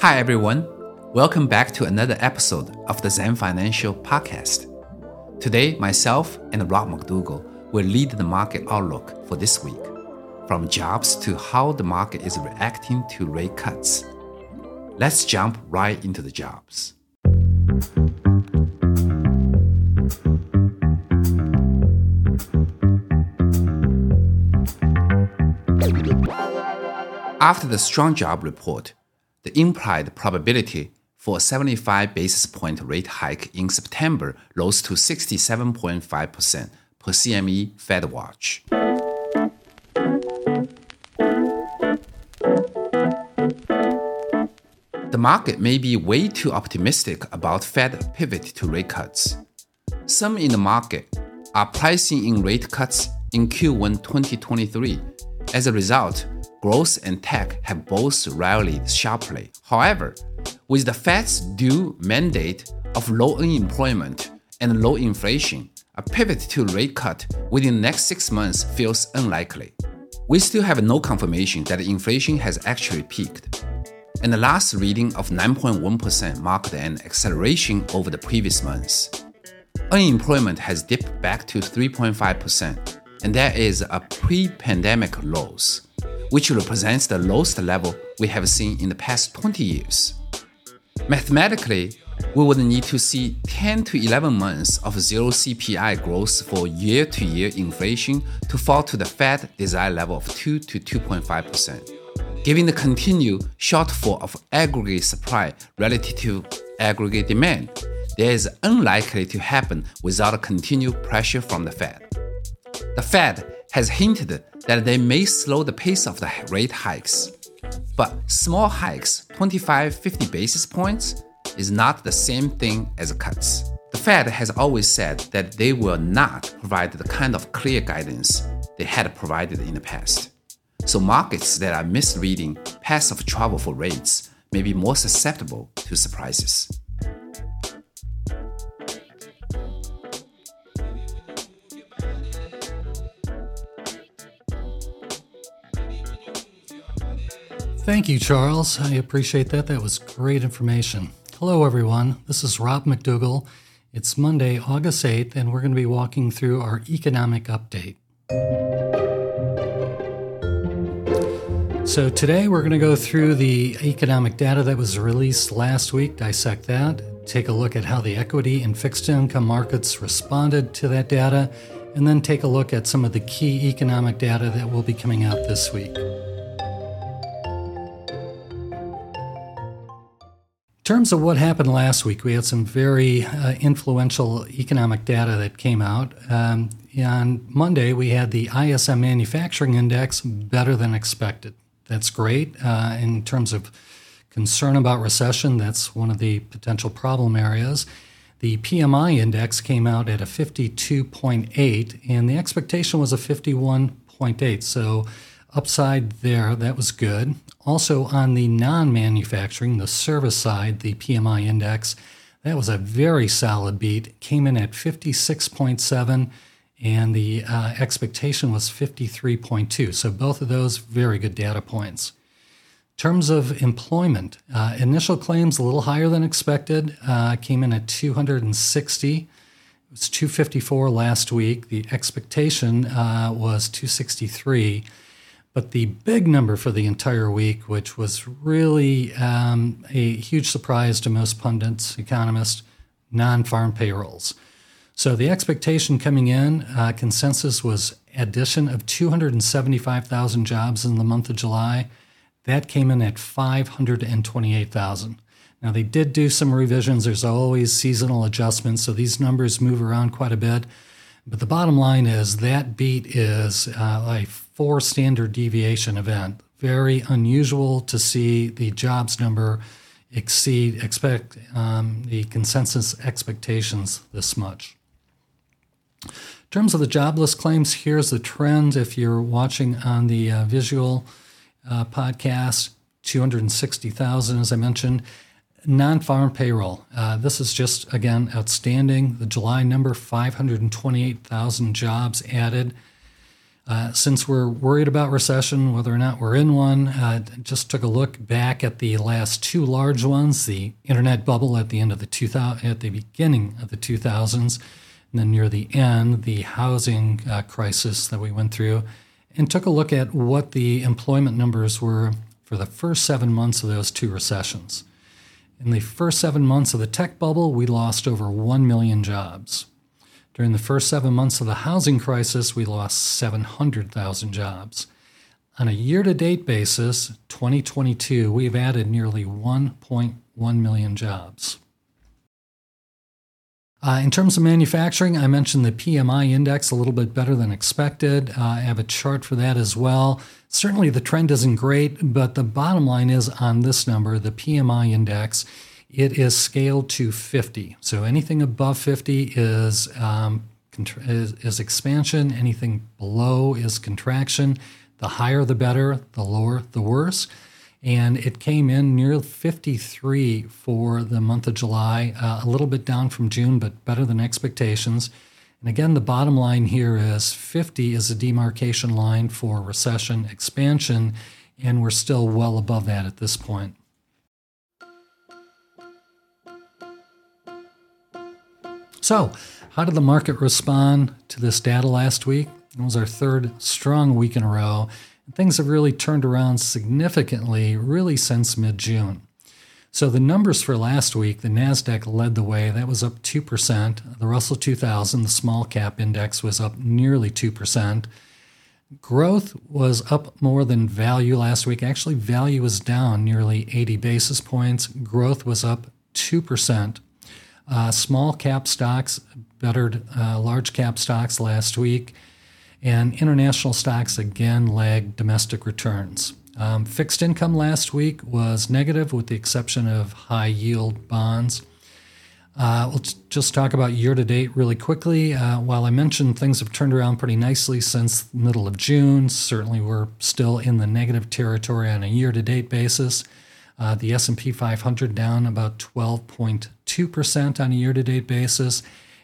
Hi, everyone. Welcome back to another episode of the Zhang Financial Podcast. Today, myself and Rob McDougall will lead the market outlook for this week, from jobs to how the market is reacting to rate cuts. Let's jump right into the jobs. After the strong job report, the implied probability for a 75 basis point rate hike in September rose to 67.5% per CME FedWatch. The market may be way too optimistic about Fed pivot to rate cuts. Some in the market are pricing in rate cuts in Q1 2023. As a result, growth and tech have both rallied sharply. However, with the Fed's dual mandate of low unemployment and low inflation, a pivot to rate cut within the next six months feels unlikely. We still have no confirmation that inflation has actually peaked. And the last reading of 9.1% marked an acceleration over the previous months. Unemployment has dipped back to 3.5%, and that is a pre pandemic lows which represents the lowest level we have seen in the past 20 years. Mathematically, we would need to see 10 to 11 months of zero CPI growth for year to year inflation to fall to the Fed desired level of 2 to 2.5%. Given the continued shortfall of aggregate supply relative to aggregate demand, there is unlikely to happen without continued pressure from the Fed. The Fed has hinted that they may slow the pace of the rate hikes. But small hikes, 25 50 basis points, is not the same thing as cuts. The Fed has always said that they will not provide the kind of clear guidance they had provided in the past. So markets that are misreading paths of travel for rates may be more susceptible to surprises. Thank you, Charles. I appreciate that. That was great information. Hello, everyone. This is Rob McDougall. It's Monday, August 8th, and we're going to be walking through our economic update. So, today we're going to go through the economic data that was released last week, dissect that, take a look at how the equity and fixed income markets responded to that data, and then take a look at some of the key economic data that will be coming out this week. Terms of what happened last week, we had some very uh, influential economic data that came out. Um, on Monday, we had the ISM Manufacturing Index better than expected. That's great uh, in terms of concern about recession. That's one of the potential problem areas. The PMI index came out at a 52.8, and the expectation was a 51.8. So upside there. That was good. Also, on the non manufacturing, the service side, the PMI index, that was a very solid beat. Came in at 56.7, and the uh, expectation was 53.2. So, both of those very good data points. In terms of employment, uh, initial claims a little higher than expected, uh, came in at 260. It was 254 last week. The expectation uh, was 263. But the big number for the entire week, which was really um, a huge surprise to most pundits, economists, non farm payrolls. So the expectation coming in, uh, consensus was addition of 275,000 jobs in the month of July. That came in at 528,000. Now, they did do some revisions. There's always seasonal adjustments, so these numbers move around quite a bit. But the bottom line is that beat is uh, a four standard deviation event. Very unusual to see the jobs number exceed expect um, the consensus expectations this much. In terms of the jobless claims, here's the trend. If you're watching on the uh, visual uh, podcast, 260,000, as I mentioned. Non farm payroll. Uh, this is just, again, outstanding. The July number 528,000 jobs added. Uh, since we're worried about recession, whether or not we're in one, uh, just took a look back at the last two large ones: the internet bubble at the end of the 2000, at the beginning of the 2000s, and then near the end, the housing uh, crisis that we went through, and took a look at what the employment numbers were for the first seven months of those two recessions. In the first seven months of the tech bubble, we lost over 1 million jobs. During the first seven months of the housing crisis, we lost 700,000 jobs. On a year to date basis, 2022, we've added nearly 1.1 million jobs. Uh, in terms of manufacturing, I mentioned the PMI index a little bit better than expected. Uh, I have a chart for that as well. Certainly, the trend isn't great, but the bottom line is on this number, the PMI index it is scaled to 50. So anything above 50 is, um, is, is expansion, anything below is contraction. The higher the better, the lower the worse. And it came in near 53 for the month of July, uh, a little bit down from June, but better than expectations. And again, the bottom line here is 50 is a demarcation line for recession expansion, and we're still well above that at this point. So, how did the market respond to this data last week? It was our third strong week in a row. Things have really turned around significantly, really since mid June. So, the numbers for last week the NASDAQ led the way. That was up 2%. The Russell 2000, the small cap index, was up nearly 2%. Growth was up more than value last week. Actually, value was down nearly 80 basis points. Growth was up 2%. Uh, small cap stocks bettered uh, large cap stocks last week, and international stocks again lagged domestic returns. Um, fixed income last week was negative, with the exception of high yield bonds. Uh, we'll t- just talk about year to date really quickly. Uh, while I mentioned things have turned around pretty nicely since the middle of June, certainly we're still in the negative territory on a year to date basis. Uh, the S&P 500 down about 12.2% on a year-to-date basis,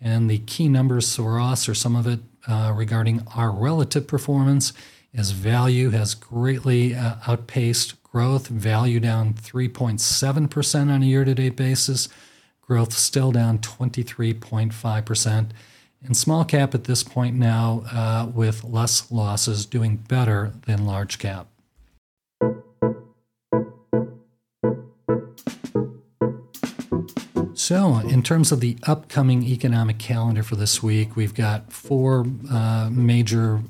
and the key numbers for us, or some of it uh, regarding our relative performance, as value has greatly uh, outpaced growth. Value down 3.7% on a year-to-date basis. Growth still down 23.5%. And small cap at this point now, uh, with less losses, doing better than large cap. So, in terms of the upcoming economic calendar for this week, we've got four uh, major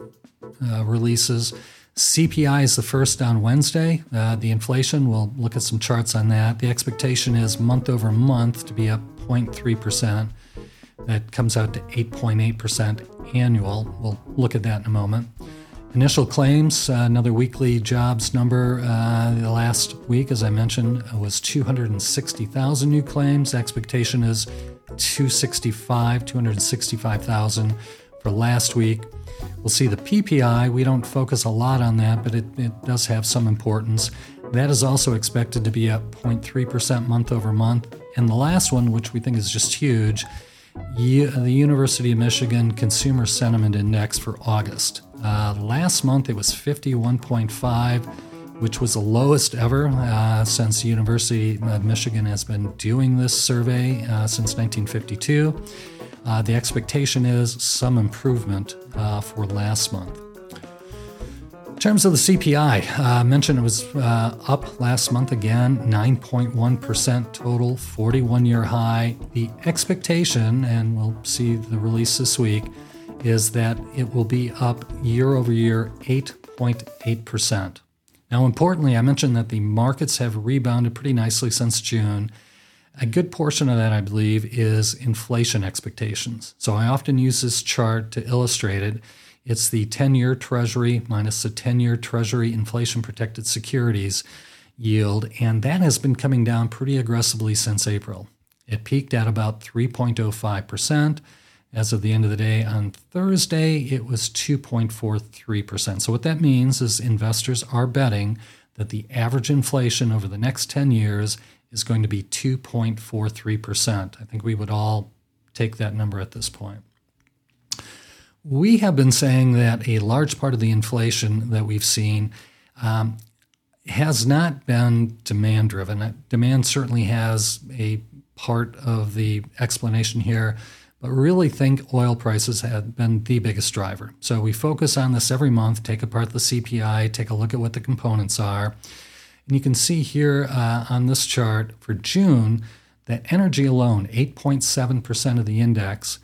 uh, releases. CPI is the first on Wednesday. Uh, the inflation, we'll look at some charts on that. The expectation is month over month to be up 0.3%. That comes out to 8.8% annual. We'll look at that in a moment. Initial claims, uh, another weekly jobs number uh, the last week, as I mentioned, was 260,000 new claims. Expectation is 265, 265,000 for last week. We'll see the PPI. We don't focus a lot on that, but it, it does have some importance. That is also expected to be up 0.3% month over month. And the last one, which we think is just huge, the University of Michigan Consumer Sentiment Index for August. Uh, last month it was 51.5, which was the lowest ever uh, since the University of Michigan has been doing this survey uh, since 1952. Uh, the expectation is some improvement uh, for last month. In terms of the CPI, I uh, mentioned it was up last month again, 9.1% total, 41 year high. The expectation, and we'll see the release this week, is that it will be up year over year 8.8%. Now, importantly, I mentioned that the markets have rebounded pretty nicely since June. A good portion of that, I believe, is inflation expectations. So I often use this chart to illustrate it. It's the 10 year Treasury minus the 10 year Treasury inflation protected securities yield, and that has been coming down pretty aggressively since April. It peaked at about 3.05%. As of the end of the day on Thursday, it was 2.43%. So, what that means is investors are betting that the average inflation over the next 10 years is going to be 2.43%. I think we would all take that number at this point. We have been saying that a large part of the inflation that we've seen um, has not been demand driven. Demand certainly has a part of the explanation here, but really think oil prices have been the biggest driver. So we focus on this every month, take apart the CPI, take a look at what the components are. And you can see here uh, on this chart for June that energy alone, 8.7% of the index,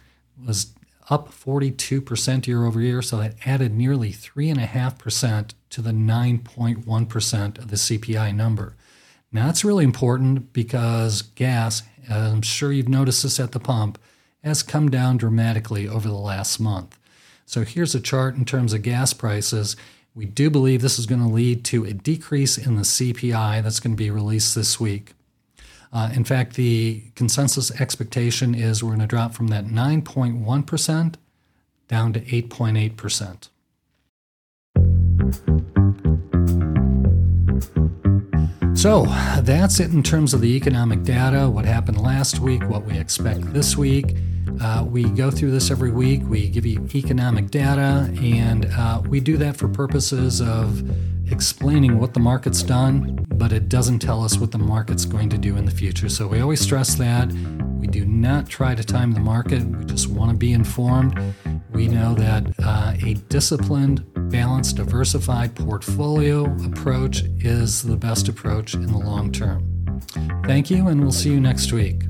was up 42% year over year. So that added nearly 3.5% to the 9.1% of the CPI number. Now, that's really important because gas, I'm sure you've noticed this at the pump, has come down dramatically over the last month. So here's a chart in terms of gas prices. We do believe this is going to lead to a decrease in the CPI that's going to be released this week. Uh, in fact, the consensus expectation is we're going to drop from that 9.1% down to 8.8%. So that's it in terms of the economic data, what happened last week, what we expect this week. Uh, we go through this every week. We give you economic data, and uh, we do that for purposes of explaining what the market's done, but it doesn't tell us what the market's going to do in the future. So we always stress that. We do not try to time the market, we just want to be informed. We know that uh, a disciplined, balanced, diversified portfolio approach is the best approach in the long term. Thank you, and we'll see you next week.